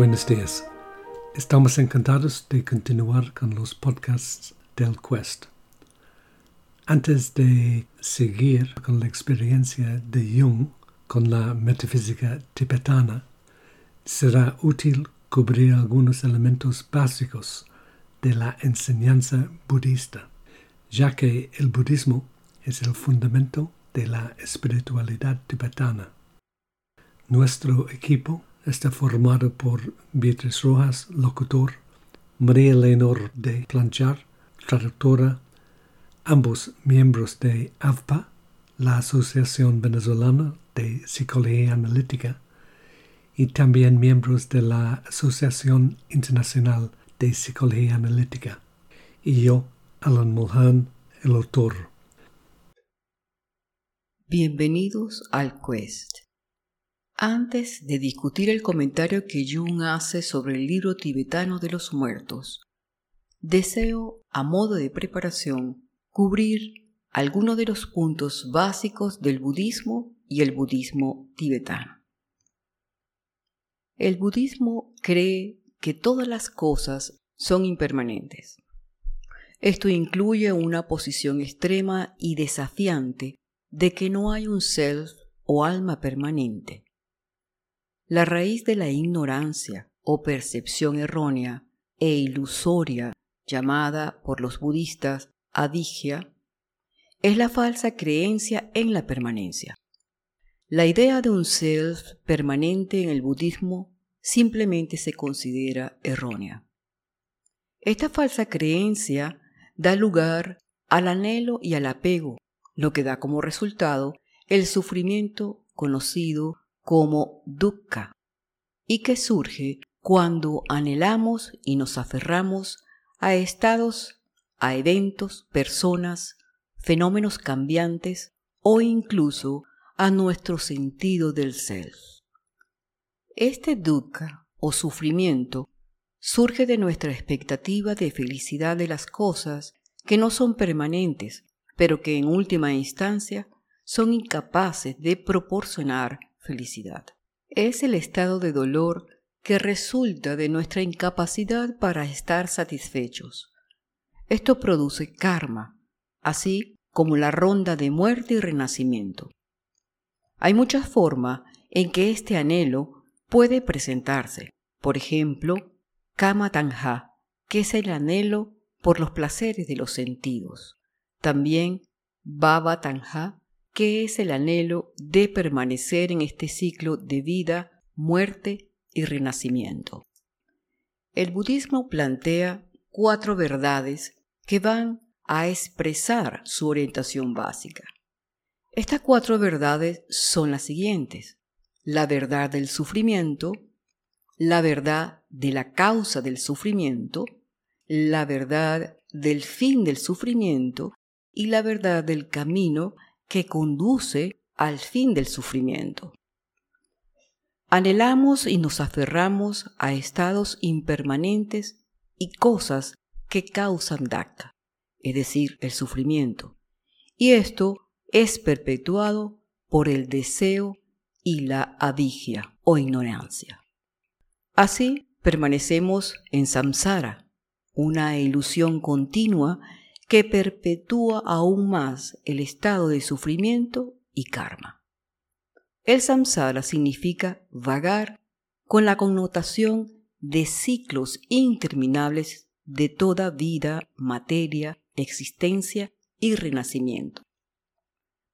Buenos días. Estamos encantados de continuar con los podcasts del Quest. Antes de seguir con la experiencia de Jung con la metafísica tibetana, será útil cubrir algunos elementos básicos de la enseñanza budista, ya que el budismo es el fundamento de la espiritualidad tibetana. Nuestro equipo está formado por Beatriz Rojas, locutor, María Leonor de Planchar, traductora, ambos miembros de AVPA, la Asociación Venezolana de Psicología Analítica, y también miembros de la Asociación Internacional de Psicología Analítica, y yo, Alan Mulhan, el autor. Bienvenidos al Quest. Antes de discutir el comentario que Jung hace sobre el libro tibetano de los muertos, deseo, a modo de preparación, cubrir algunos de los puntos básicos del budismo y el budismo tibetano. El budismo cree que todas las cosas son impermanentes. Esto incluye una posición extrema y desafiante de que no hay un self o alma permanente la raíz de la ignorancia o percepción errónea e ilusoria llamada por los budistas adigya es la falsa creencia en la permanencia. La idea de un self permanente en el budismo simplemente se considera errónea. Esta falsa creencia da lugar al anhelo y al apego, lo que da como resultado el sufrimiento conocido como dukkha y que surge cuando anhelamos y nos aferramos a estados, a eventos, personas, fenómenos cambiantes o incluso a nuestro sentido del ser. Este dukkha o sufrimiento surge de nuestra expectativa de felicidad de las cosas que no son permanentes, pero que en última instancia son incapaces de proporcionar felicidad. Es el estado de dolor que resulta de nuestra incapacidad para estar satisfechos. Esto produce karma, así como la ronda de muerte y renacimiento. Hay muchas formas en que este anhelo puede presentarse. Por ejemplo, kama tanja, que es el anhelo por los placeres de los sentidos. También baba tanja, que es el anhelo de permanecer en este ciclo de vida, muerte y renacimiento. El budismo plantea cuatro verdades que van a expresar su orientación básica. Estas cuatro verdades son las siguientes. La verdad del sufrimiento, la verdad de la causa del sufrimiento, la verdad del fin del sufrimiento y la verdad del camino que conduce al fin del sufrimiento. Anhelamos y nos aferramos a estados impermanentes y cosas que causan daca, es decir, el sufrimiento, y esto es perpetuado por el deseo y la avigia o ignorancia. Así permanecemos en samsara, una ilusión continua que perpetúa aún más el estado de sufrimiento y karma. El samsara significa vagar con la connotación de ciclos interminables de toda vida, materia, existencia y renacimiento.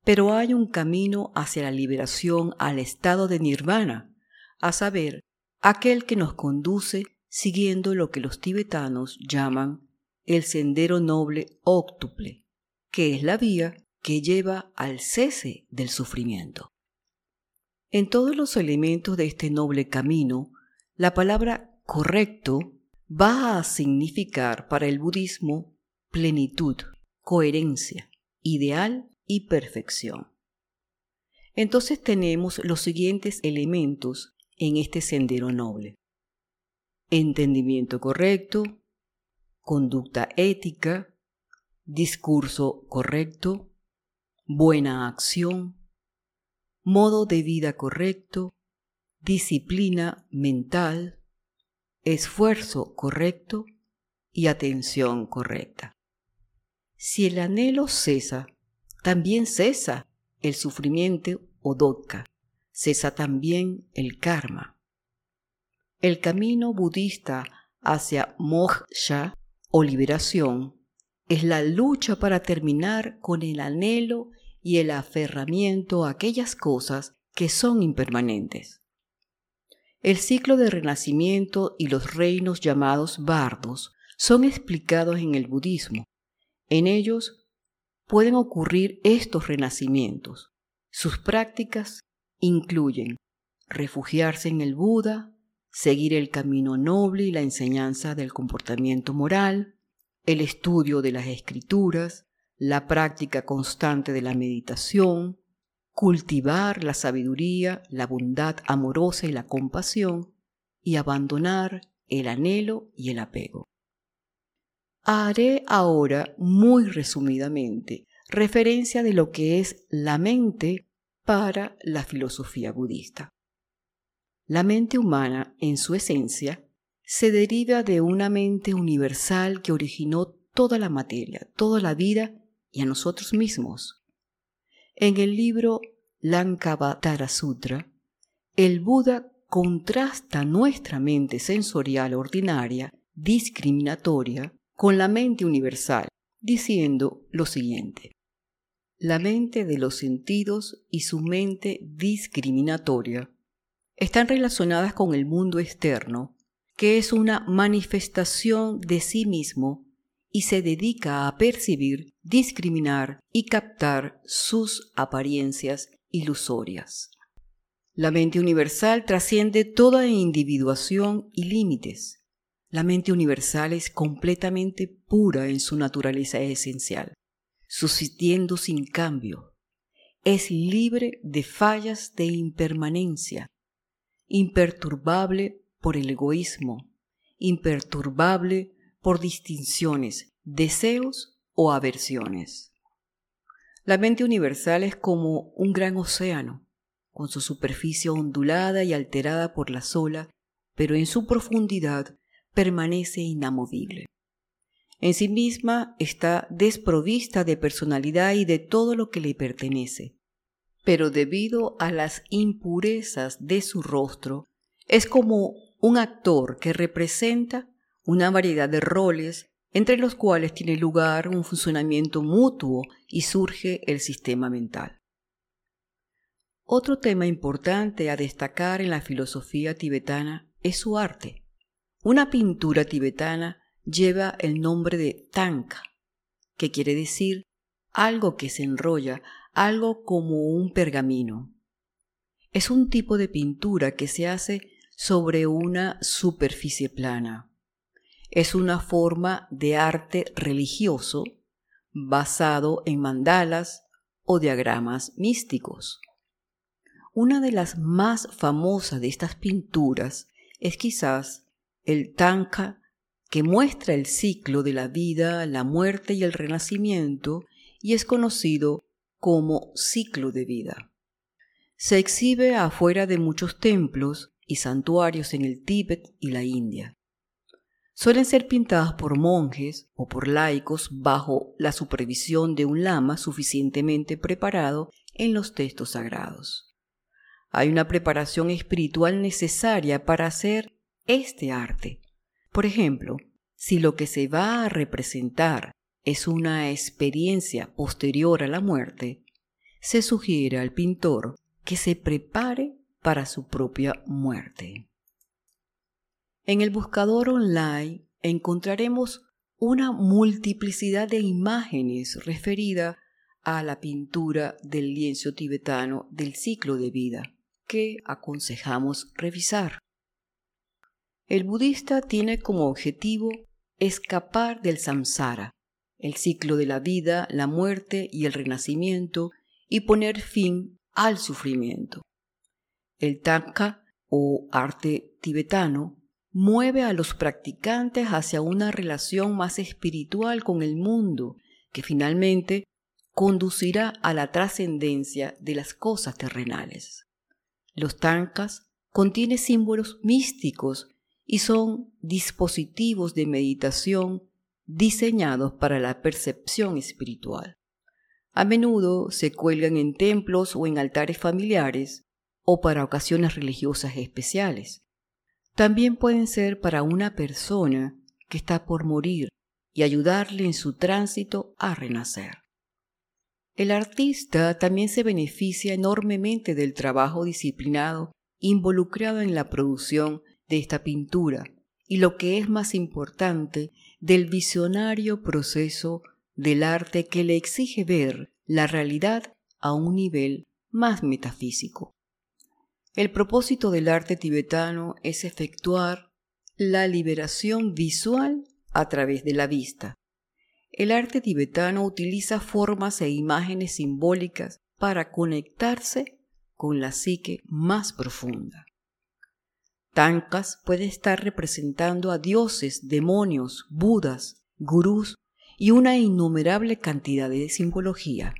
Pero hay un camino hacia la liberación al estado de nirvana, a saber, aquel que nos conduce siguiendo lo que los tibetanos llaman el sendero noble óctuple, que es la vía que lleva al cese del sufrimiento. En todos los elementos de este noble camino, la palabra correcto va a significar para el budismo plenitud, coherencia, ideal y perfección. Entonces tenemos los siguientes elementos en este sendero noble. Entendimiento correcto, conducta ética, discurso correcto, buena acción, modo de vida correcto, disciplina mental, esfuerzo correcto y atención correcta. Si el anhelo cesa, también cesa el sufrimiento o dukkha, cesa también el karma. El camino budista hacia moksha o liberación es la lucha para terminar con el anhelo y el aferramiento a aquellas cosas que son impermanentes. El ciclo de renacimiento y los reinos llamados bardos son explicados en el budismo. En ellos pueden ocurrir estos renacimientos. Sus prácticas incluyen refugiarse en el Buda, seguir el camino noble y la enseñanza del comportamiento moral, el estudio de las escrituras, la práctica constante de la meditación, cultivar la sabiduría, la bondad amorosa y la compasión, y abandonar el anhelo y el apego. Haré ahora, muy resumidamente, referencia de lo que es la mente para la filosofía budista. La mente humana, en su esencia, se deriva de una mente universal que originó toda la materia, toda la vida y a nosotros mismos. En el libro Lankavatara Sutra, el Buda contrasta nuestra mente sensorial ordinaria, discriminatoria, con la mente universal, diciendo lo siguiente. La mente de los sentidos y su mente discriminatoria están relacionadas con el mundo externo que es una manifestación de sí mismo y se dedica a percibir, discriminar y captar sus apariencias ilusorias. La mente universal trasciende toda individuación y límites. La mente universal es completamente pura en su naturaleza esencial, subsistiendo sin cambio. Es libre de fallas de impermanencia, imperturbable por el egoísmo, imperturbable por distinciones, deseos o aversiones. La mente universal es como un gran océano, con su superficie ondulada y alterada por la olas, pero en su profundidad permanece inamovible. En sí misma está desprovista de personalidad y de todo lo que le pertenece, pero debido a las impurezas de su rostro, es como un actor que representa una variedad de roles entre los cuales tiene lugar un funcionamiento mutuo y surge el sistema mental. Otro tema importante a destacar en la filosofía tibetana es su arte. Una pintura tibetana lleva el nombre de tanka, que quiere decir algo que se enrolla, algo como un pergamino. Es un tipo de pintura que se hace sobre una superficie plana. Es una forma de arte religioso basado en mandalas o diagramas místicos. Una de las más famosas de estas pinturas es quizás el Tanka que muestra el ciclo de la vida, la muerte y el renacimiento y es conocido como ciclo de vida. Se exhibe afuera de muchos templos y santuarios en el Tíbet y la India. Suelen ser pintadas por monjes o por laicos bajo la supervisión de un lama suficientemente preparado en los textos sagrados. Hay una preparación espiritual necesaria para hacer este arte. Por ejemplo, si lo que se va a representar es una experiencia posterior a la muerte, se sugiere al pintor que se prepare para su propia muerte. En el buscador online encontraremos una multiplicidad de imágenes referida a la pintura del lienzo tibetano del ciclo de vida que aconsejamos revisar. El budista tiene como objetivo escapar del samsara, el ciclo de la vida, la muerte y el renacimiento, y poner fin al sufrimiento. El Tanka o arte tibetano mueve a los practicantes hacia una relación más espiritual con el mundo que finalmente conducirá a la trascendencia de las cosas terrenales. Los tankas contienen símbolos místicos y son dispositivos de meditación diseñados para la percepción espiritual. A menudo se cuelgan en templos o en altares familiares o para ocasiones religiosas especiales. También pueden ser para una persona que está por morir y ayudarle en su tránsito a renacer. El artista también se beneficia enormemente del trabajo disciplinado involucrado en la producción de esta pintura y lo que es más importante, del visionario proceso del arte que le exige ver la realidad a un nivel más metafísico. El propósito del arte tibetano es efectuar la liberación visual a través de la vista. El arte tibetano utiliza formas e imágenes simbólicas para conectarse con la psique más profunda. Tankas puede estar representando a dioses, demonios, budas, gurús y una innumerable cantidad de simbología.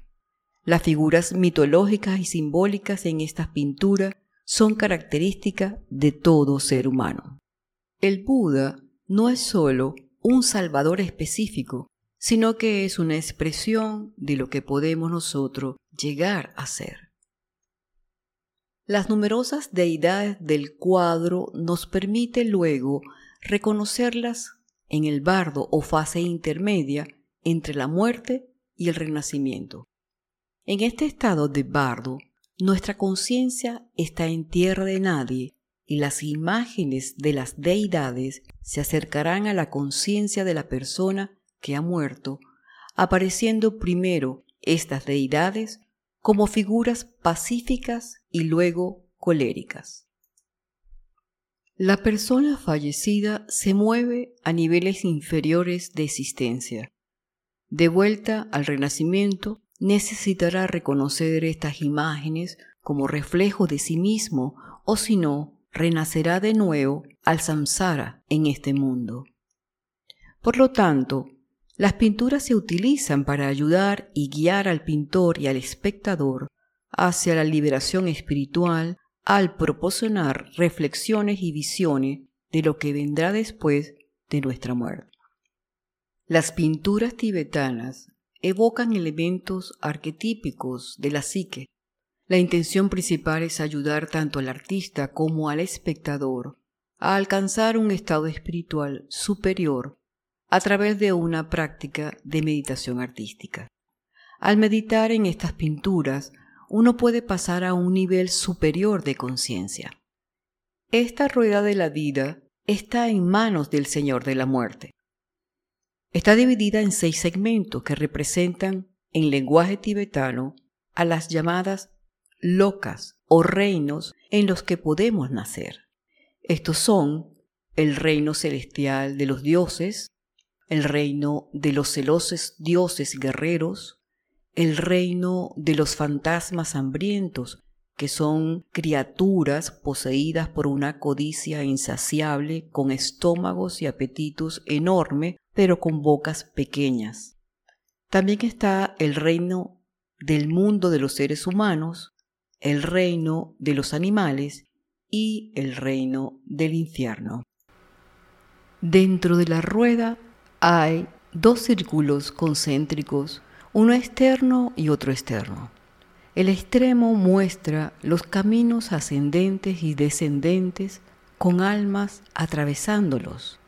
Las figuras mitológicas y simbólicas en estas pinturas son características de todo ser humano. El Buda no es sólo un salvador específico, sino que es una expresión de lo que podemos nosotros llegar a ser. Las numerosas deidades del cuadro nos permite luego reconocerlas en el bardo o fase intermedia entre la muerte y el renacimiento. En este estado de bardo nuestra conciencia está en tierra de nadie y las imágenes de las deidades se acercarán a la conciencia de la persona que ha muerto, apareciendo primero estas deidades como figuras pacíficas y luego coléricas. La persona fallecida se mueve a niveles inferiores de existencia. De vuelta al renacimiento, necesitará reconocer estas imágenes como reflejo de sí mismo o si no, renacerá de nuevo al samsara en este mundo. Por lo tanto, las pinturas se utilizan para ayudar y guiar al pintor y al espectador hacia la liberación espiritual al proporcionar reflexiones y visiones de lo que vendrá después de nuestra muerte. Las pinturas tibetanas evocan elementos arquetípicos de la psique. La intención principal es ayudar tanto al artista como al espectador a alcanzar un estado espiritual superior a través de una práctica de meditación artística. Al meditar en estas pinturas, uno puede pasar a un nivel superior de conciencia. Esta rueda de la vida está en manos del Señor de la muerte. Está dividida en seis segmentos que representan en lenguaje tibetano a las llamadas locas o reinos en los que podemos nacer. Estos son el reino celestial de los dioses, el reino de los celosos dioses guerreros, el reino de los fantasmas hambrientos, que son criaturas poseídas por una codicia insaciable, con estómagos y apetitos enormes, pero con bocas pequeñas. También está el reino del mundo de los seres humanos, el reino de los animales y el reino del infierno. Dentro de la rueda hay dos círculos concéntricos, uno externo y otro externo. El extremo muestra los caminos ascendentes y descendentes con almas atravesándolos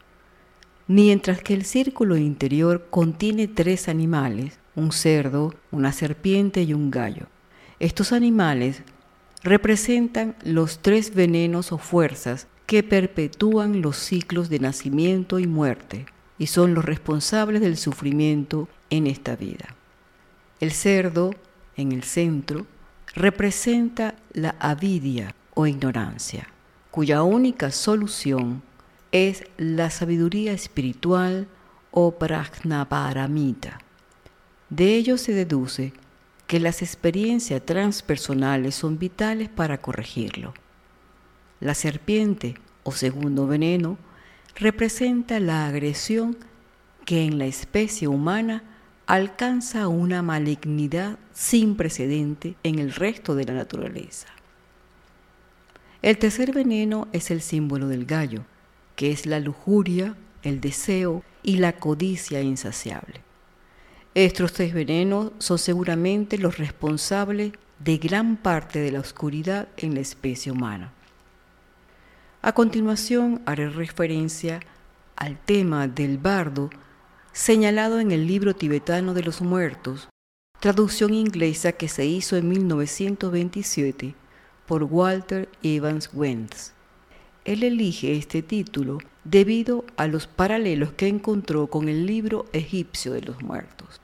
mientras que el círculo interior contiene tres animales, un cerdo, una serpiente y un gallo. Estos animales representan los tres venenos o fuerzas que perpetúan los ciclos de nacimiento y muerte y son los responsables del sufrimiento en esta vida. El cerdo, en el centro, representa la avidia o ignorancia, cuya única solución es la sabiduría espiritual o prajnaparamita. De ello se deduce que las experiencias transpersonales son vitales para corregirlo. La serpiente o segundo veneno representa la agresión que en la especie humana alcanza una malignidad sin precedente en el resto de la naturaleza. El tercer veneno es el símbolo del gallo, que es la lujuria, el deseo y la codicia insaciable. Estos tres venenos son seguramente los responsables de gran parte de la oscuridad en la especie humana. A continuación haré referencia al tema del bardo señalado en el libro tibetano de los muertos, traducción inglesa que se hizo en 1927 por Walter Evans Wentz. Él elige este título debido a los paralelos que encontró con el libro egipcio de los muertos.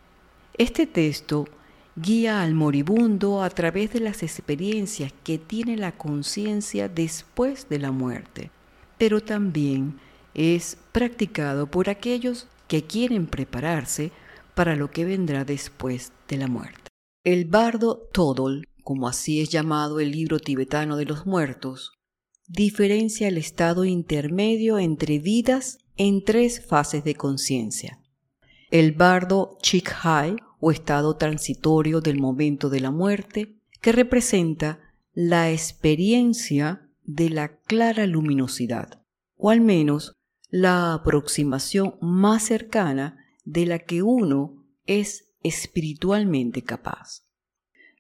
Este texto guía al moribundo a través de las experiencias que tiene la conciencia después de la muerte, pero también es practicado por aquellos que quieren prepararse para lo que vendrá después de la muerte. El bardo Todol, como así es llamado el libro tibetano de los muertos, diferencia el estado intermedio entre vidas en tres fases de conciencia. El bardo Chikhai o estado transitorio del momento de la muerte, que representa la experiencia de la clara luminosidad, o al menos la aproximación más cercana de la que uno es espiritualmente capaz.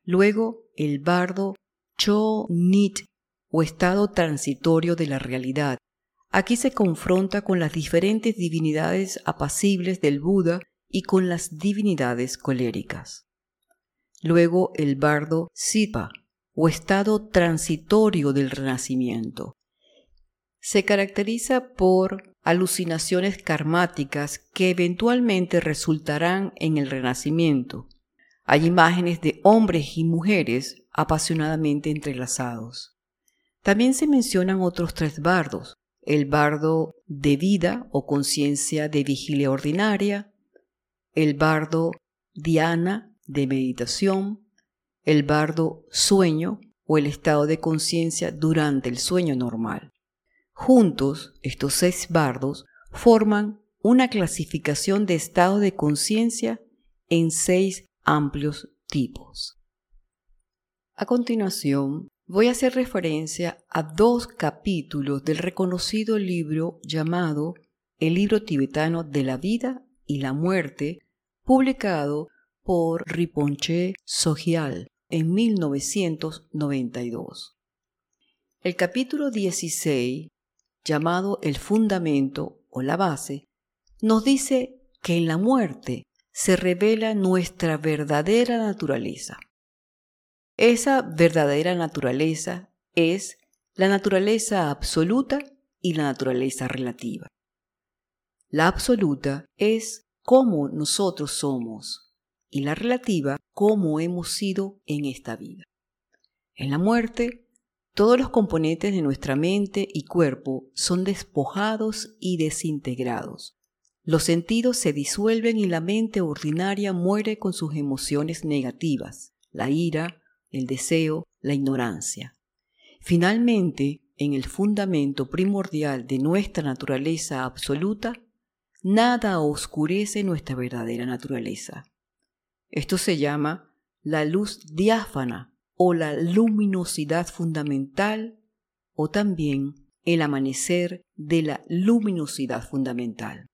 Luego, el bardo Cho Nit, o estado transitorio de la realidad. Aquí se confronta con las diferentes divinidades apacibles del Buda y con las divinidades coléricas. Luego el bardo Sipa, o estado transitorio del renacimiento. Se caracteriza por alucinaciones karmáticas que eventualmente resultarán en el renacimiento. Hay imágenes de hombres y mujeres apasionadamente entrelazados. También se mencionan otros tres bardos, el bardo de vida o conciencia de vigilia ordinaria, el bardo diana de meditación, el bardo sueño o el estado de conciencia durante el sueño normal. Juntos, estos seis bardos forman una clasificación de estado de conciencia en seis amplios tipos. A continuación, voy a hacer referencia a dos capítulos del reconocido libro llamado El libro tibetano de la vida y la muerte publicado por Riponche Sogial en 1992. El capítulo 16, llamado El Fundamento o la Base, nos dice que en la muerte se revela nuestra verdadera naturaleza. Esa verdadera naturaleza es la naturaleza absoluta y la naturaleza relativa. La absoluta es cómo nosotros somos y la relativa cómo hemos sido en esta vida. En la muerte, todos los componentes de nuestra mente y cuerpo son despojados y desintegrados. Los sentidos se disuelven y la mente ordinaria muere con sus emociones negativas, la ira, el deseo, la ignorancia. Finalmente, en el fundamento primordial de nuestra naturaleza absoluta, nada oscurece nuestra verdadera naturaleza. Esto se llama la luz diáfana o la luminosidad fundamental o también el amanecer de la luminosidad fundamental.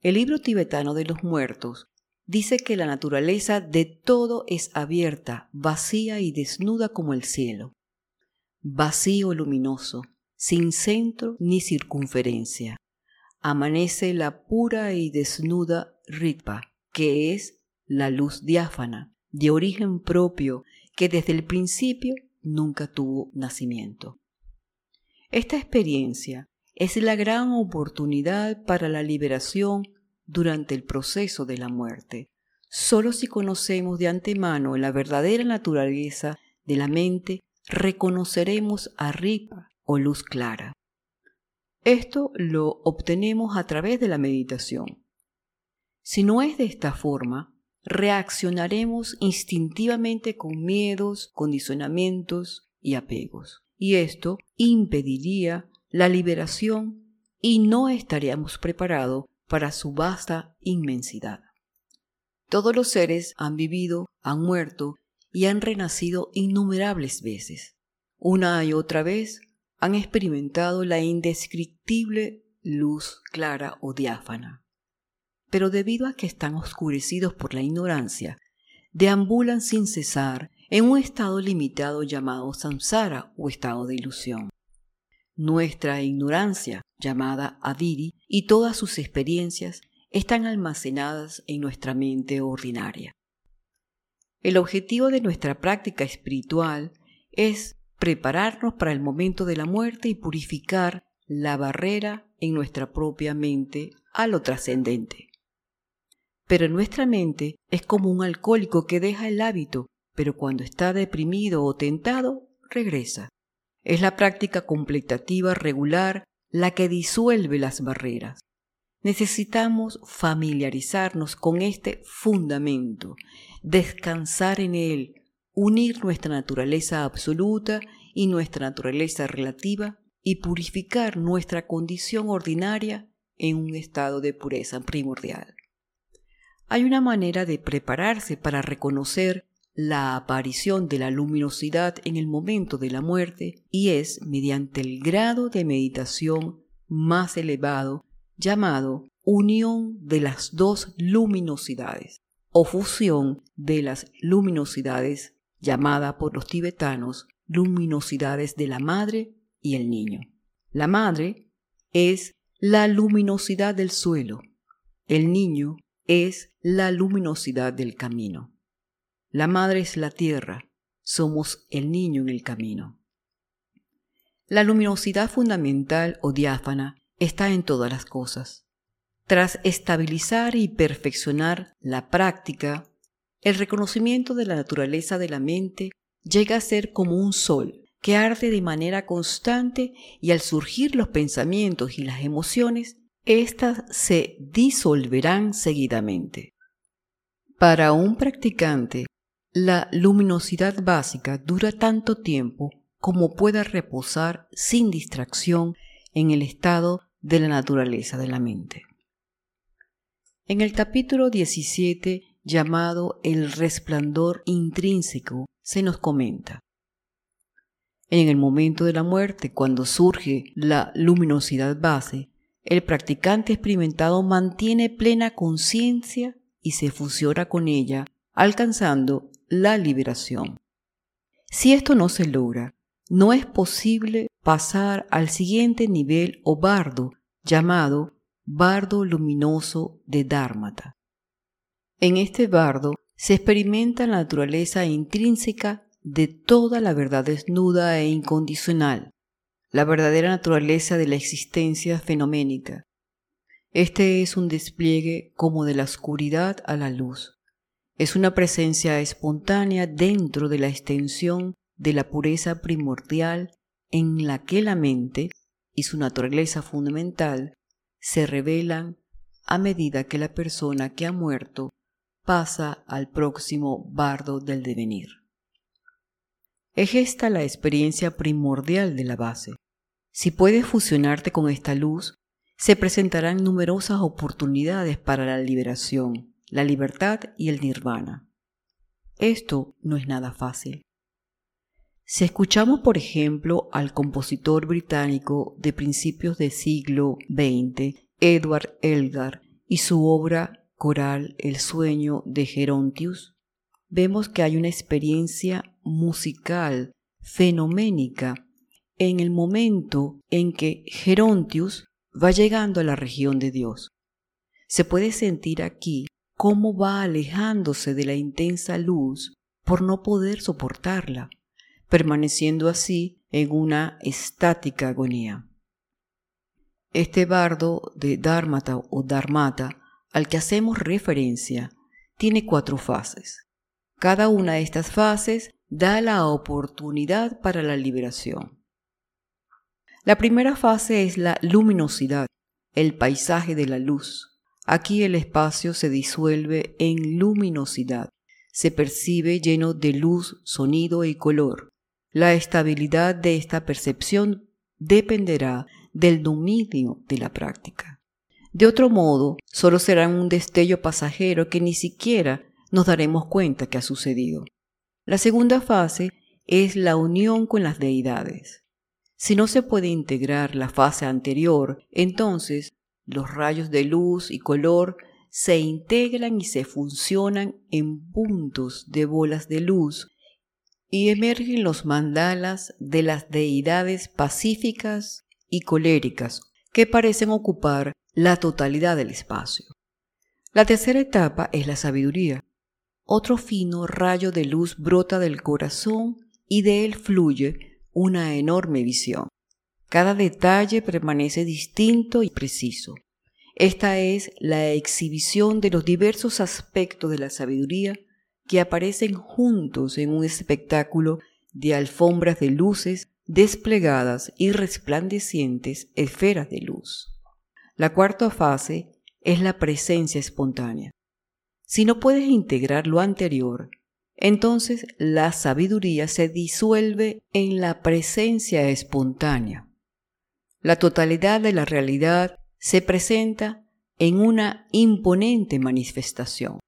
El libro tibetano de los muertos dice que la naturaleza de todo es abierta, vacía y desnuda como el cielo, vacío luminoso, sin centro ni circunferencia, amanece la pura y desnuda Ritpa, que es la luz diáfana, de origen propio, que desde el principio nunca tuvo nacimiento. Esta experiencia es la gran oportunidad para la liberación durante el proceso de la muerte. Solo si conocemos de antemano la verdadera naturaleza de la mente, reconoceremos a Ripa o luz clara. Esto lo obtenemos a través de la meditación. Si no es de esta forma, reaccionaremos instintivamente con miedos, condicionamientos y apegos. Y esto impediría la liberación y no estaríamos preparados para su vasta inmensidad. Todos los seres han vivido, han muerto y han renacido innumerables veces. Una y otra vez han experimentado la indescriptible luz clara o diáfana. Pero debido a que están oscurecidos por la ignorancia, deambulan sin cesar en un estado limitado llamado samsara o estado de ilusión. Nuestra ignorancia, llamada adiri, y todas sus experiencias están almacenadas en nuestra mente ordinaria. El objetivo de nuestra práctica espiritual es prepararnos para el momento de la muerte y purificar la barrera en nuestra propia mente a lo trascendente. Pero nuestra mente es como un alcohólico que deja el hábito, pero cuando está deprimido o tentado, regresa. Es la práctica completativa regular la que disuelve las barreras. Necesitamos familiarizarnos con este fundamento, descansar en él, unir nuestra naturaleza absoluta y nuestra naturaleza relativa y purificar nuestra condición ordinaria en un estado de pureza primordial. Hay una manera de prepararse para reconocer la aparición de la luminosidad en el momento de la muerte y es mediante el grado de meditación más elevado llamado unión de las dos luminosidades o fusión de las luminosidades llamada por los tibetanos luminosidades de la madre y el niño. La madre es la luminosidad del suelo, el niño es la luminosidad del camino. La madre es la tierra, somos el niño en el camino. La luminosidad fundamental o diáfana está en todas las cosas. Tras estabilizar y perfeccionar la práctica, el reconocimiento de la naturaleza de la mente llega a ser como un sol que arde de manera constante y al surgir los pensamientos y las emociones, éstas se disolverán seguidamente. Para un practicante, la luminosidad básica dura tanto tiempo como pueda reposar sin distracción en el estado de la naturaleza de la mente. En el capítulo 17 llamado El resplandor intrínseco se nos comenta. En el momento de la muerte, cuando surge la luminosidad base, el practicante experimentado mantiene plena conciencia y se fusiona con ella, alcanzando la liberación. Si esto no se logra, no es posible pasar al siguiente nivel o bardo llamado bardo luminoso de Dharmata. En este bardo se experimenta la naturaleza intrínseca de toda la verdad desnuda e incondicional, la verdadera naturaleza de la existencia fenoménica. Este es un despliegue como de la oscuridad a la luz, es una presencia espontánea dentro de la extensión de la pureza primordial en la que la mente y su naturaleza fundamental se revelan a medida que la persona que ha muerto pasa al próximo bardo del devenir. Es esta la experiencia primordial de la base. Si puedes fusionarte con esta luz, se presentarán numerosas oportunidades para la liberación, la libertad y el nirvana. Esto no es nada fácil. Si escuchamos, por ejemplo, al compositor británico de principios del siglo XX, Edward Elgar, y su obra coral El sueño de Gerontius, vemos que hay una experiencia musical fenoménica en el momento en que Gerontius va llegando a la región de Dios. Se puede sentir aquí cómo va alejándose de la intensa luz por no poder soportarla, permaneciendo así en una estática agonía. Este bardo de Dharmata o Dharmata al que hacemos referencia tiene cuatro fases. Cada una de estas fases da la oportunidad para la liberación. La primera fase es la luminosidad, el paisaje de la luz. Aquí el espacio se disuelve en luminosidad. Se percibe lleno de luz, sonido y color. La estabilidad de esta percepción dependerá del dominio de la práctica. De otro modo, solo será un destello pasajero que ni siquiera nos daremos cuenta que ha sucedido. La segunda fase es la unión con las deidades. Si no se puede integrar la fase anterior, entonces los rayos de luz y color se integran y se funcionan en puntos de bolas de luz y emergen los mandalas de las deidades pacíficas y coléricas que parecen ocupar la totalidad del espacio. La tercera etapa es la sabiduría. Otro fino rayo de luz brota del corazón y de él fluye una enorme visión. Cada detalle permanece distinto y preciso. Esta es la exhibición de los diversos aspectos de la sabiduría que aparecen juntos en un espectáculo de alfombras de luces desplegadas y resplandecientes esferas de luz. La cuarta fase es la presencia espontánea. Si no puedes integrar lo anterior, entonces la sabiduría se disuelve en la presencia espontánea. La totalidad de la realidad se presenta en una imponente manifestación.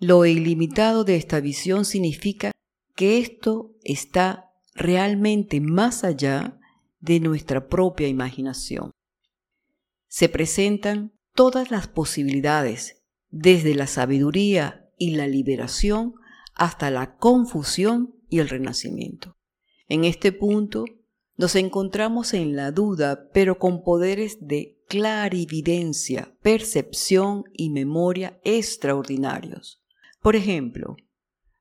Lo ilimitado de esta visión significa que esto está realmente más allá de nuestra propia imaginación. Se presentan todas las posibilidades, desde la sabiduría y la liberación hasta la confusión y el renacimiento. En este punto nos encontramos en la duda, pero con poderes de clarividencia, percepción y memoria extraordinarios. Por ejemplo,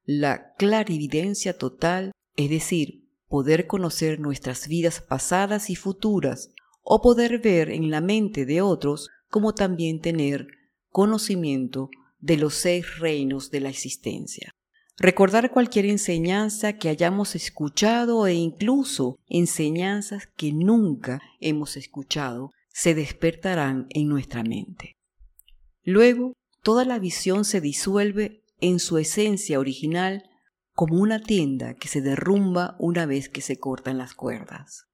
la clarividencia total, es decir, poder conocer nuestras vidas pasadas y futuras, o poder ver en la mente de otros, como también tener conocimiento de los seis reinos de la existencia. Recordar cualquier enseñanza que hayamos escuchado e incluso enseñanzas que nunca hemos escuchado se despertarán en nuestra mente. Luego, toda la visión se disuelve en su esencia original como una tienda que se derrumba una vez que se cortan las cuerdas.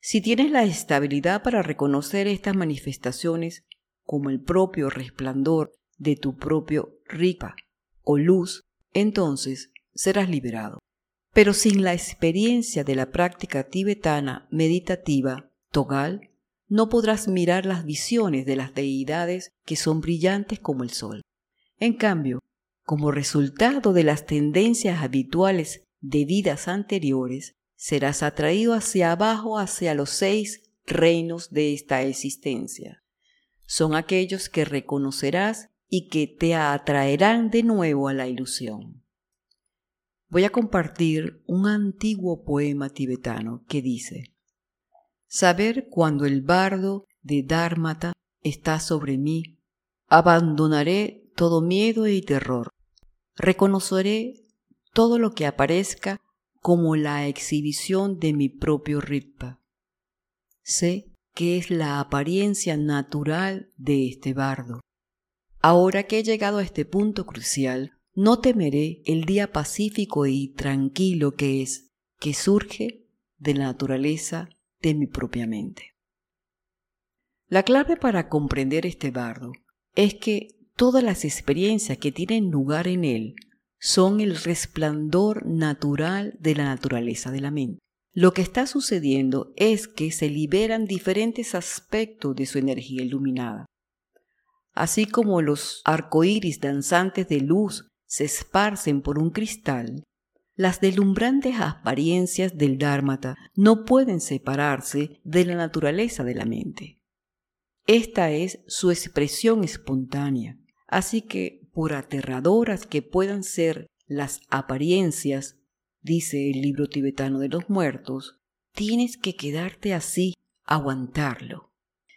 Si tienes la estabilidad para reconocer estas manifestaciones como el propio resplandor de tu propio ripa o luz, entonces serás liberado. Pero sin la experiencia de la práctica tibetana meditativa, Togal, no podrás mirar las visiones de las deidades que son brillantes como el sol. En cambio, como resultado de las tendencias habituales de vidas anteriores, serás atraído hacia abajo hacia los seis reinos de esta existencia. Son aquellos que reconocerás y que te atraerán de nuevo a la ilusión. Voy a compartir un antiguo poema tibetano que dice, Saber cuando el bardo de Dharmata está sobre mí, abandonaré todo miedo y terror. Reconoceré todo lo que aparezca como la exhibición de mi propio Ritpa. Sé que es la apariencia natural de este bardo. Ahora que he llegado a este punto crucial, no temeré el día pacífico y tranquilo que es, que surge de la naturaleza de mi propia mente. La clave para comprender este bardo es que todas las experiencias que tienen lugar en él son el resplandor natural de la naturaleza de la mente. Lo que está sucediendo es que se liberan diferentes aspectos de su energía iluminada. Así como los arcoíris danzantes de luz se esparcen por un cristal, las deslumbrantes apariencias del Dharmata no pueden separarse de la naturaleza de la mente. Esta es su expresión espontánea, Así que, por aterradoras que puedan ser las apariencias, dice el libro tibetano de los muertos, tienes que quedarte así, aguantarlo.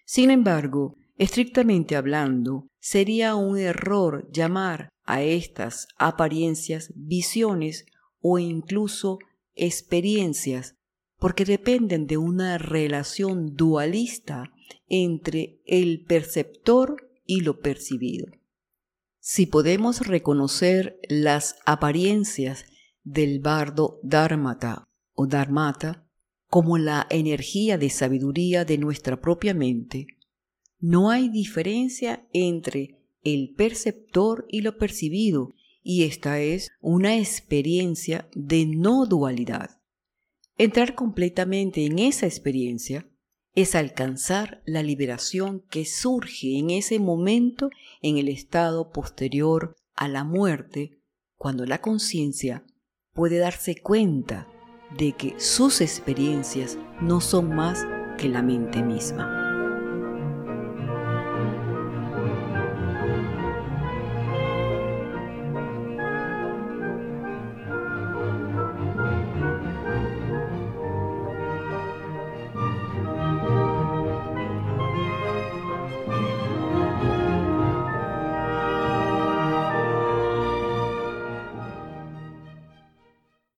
Sin embargo, estrictamente hablando, sería un error llamar a estas apariencias visiones o incluso experiencias, porque dependen de una relación dualista entre el perceptor y lo percibido. Si podemos reconocer las apariencias del bardo Dharmata o Dharmata como la energía de sabiduría de nuestra propia mente, no hay diferencia entre el perceptor y lo percibido, y esta es una experiencia de no dualidad. Entrar completamente en esa experiencia es alcanzar la liberación que surge en ese momento en el estado posterior a la muerte, cuando la conciencia puede darse cuenta de que sus experiencias no son más que la mente misma.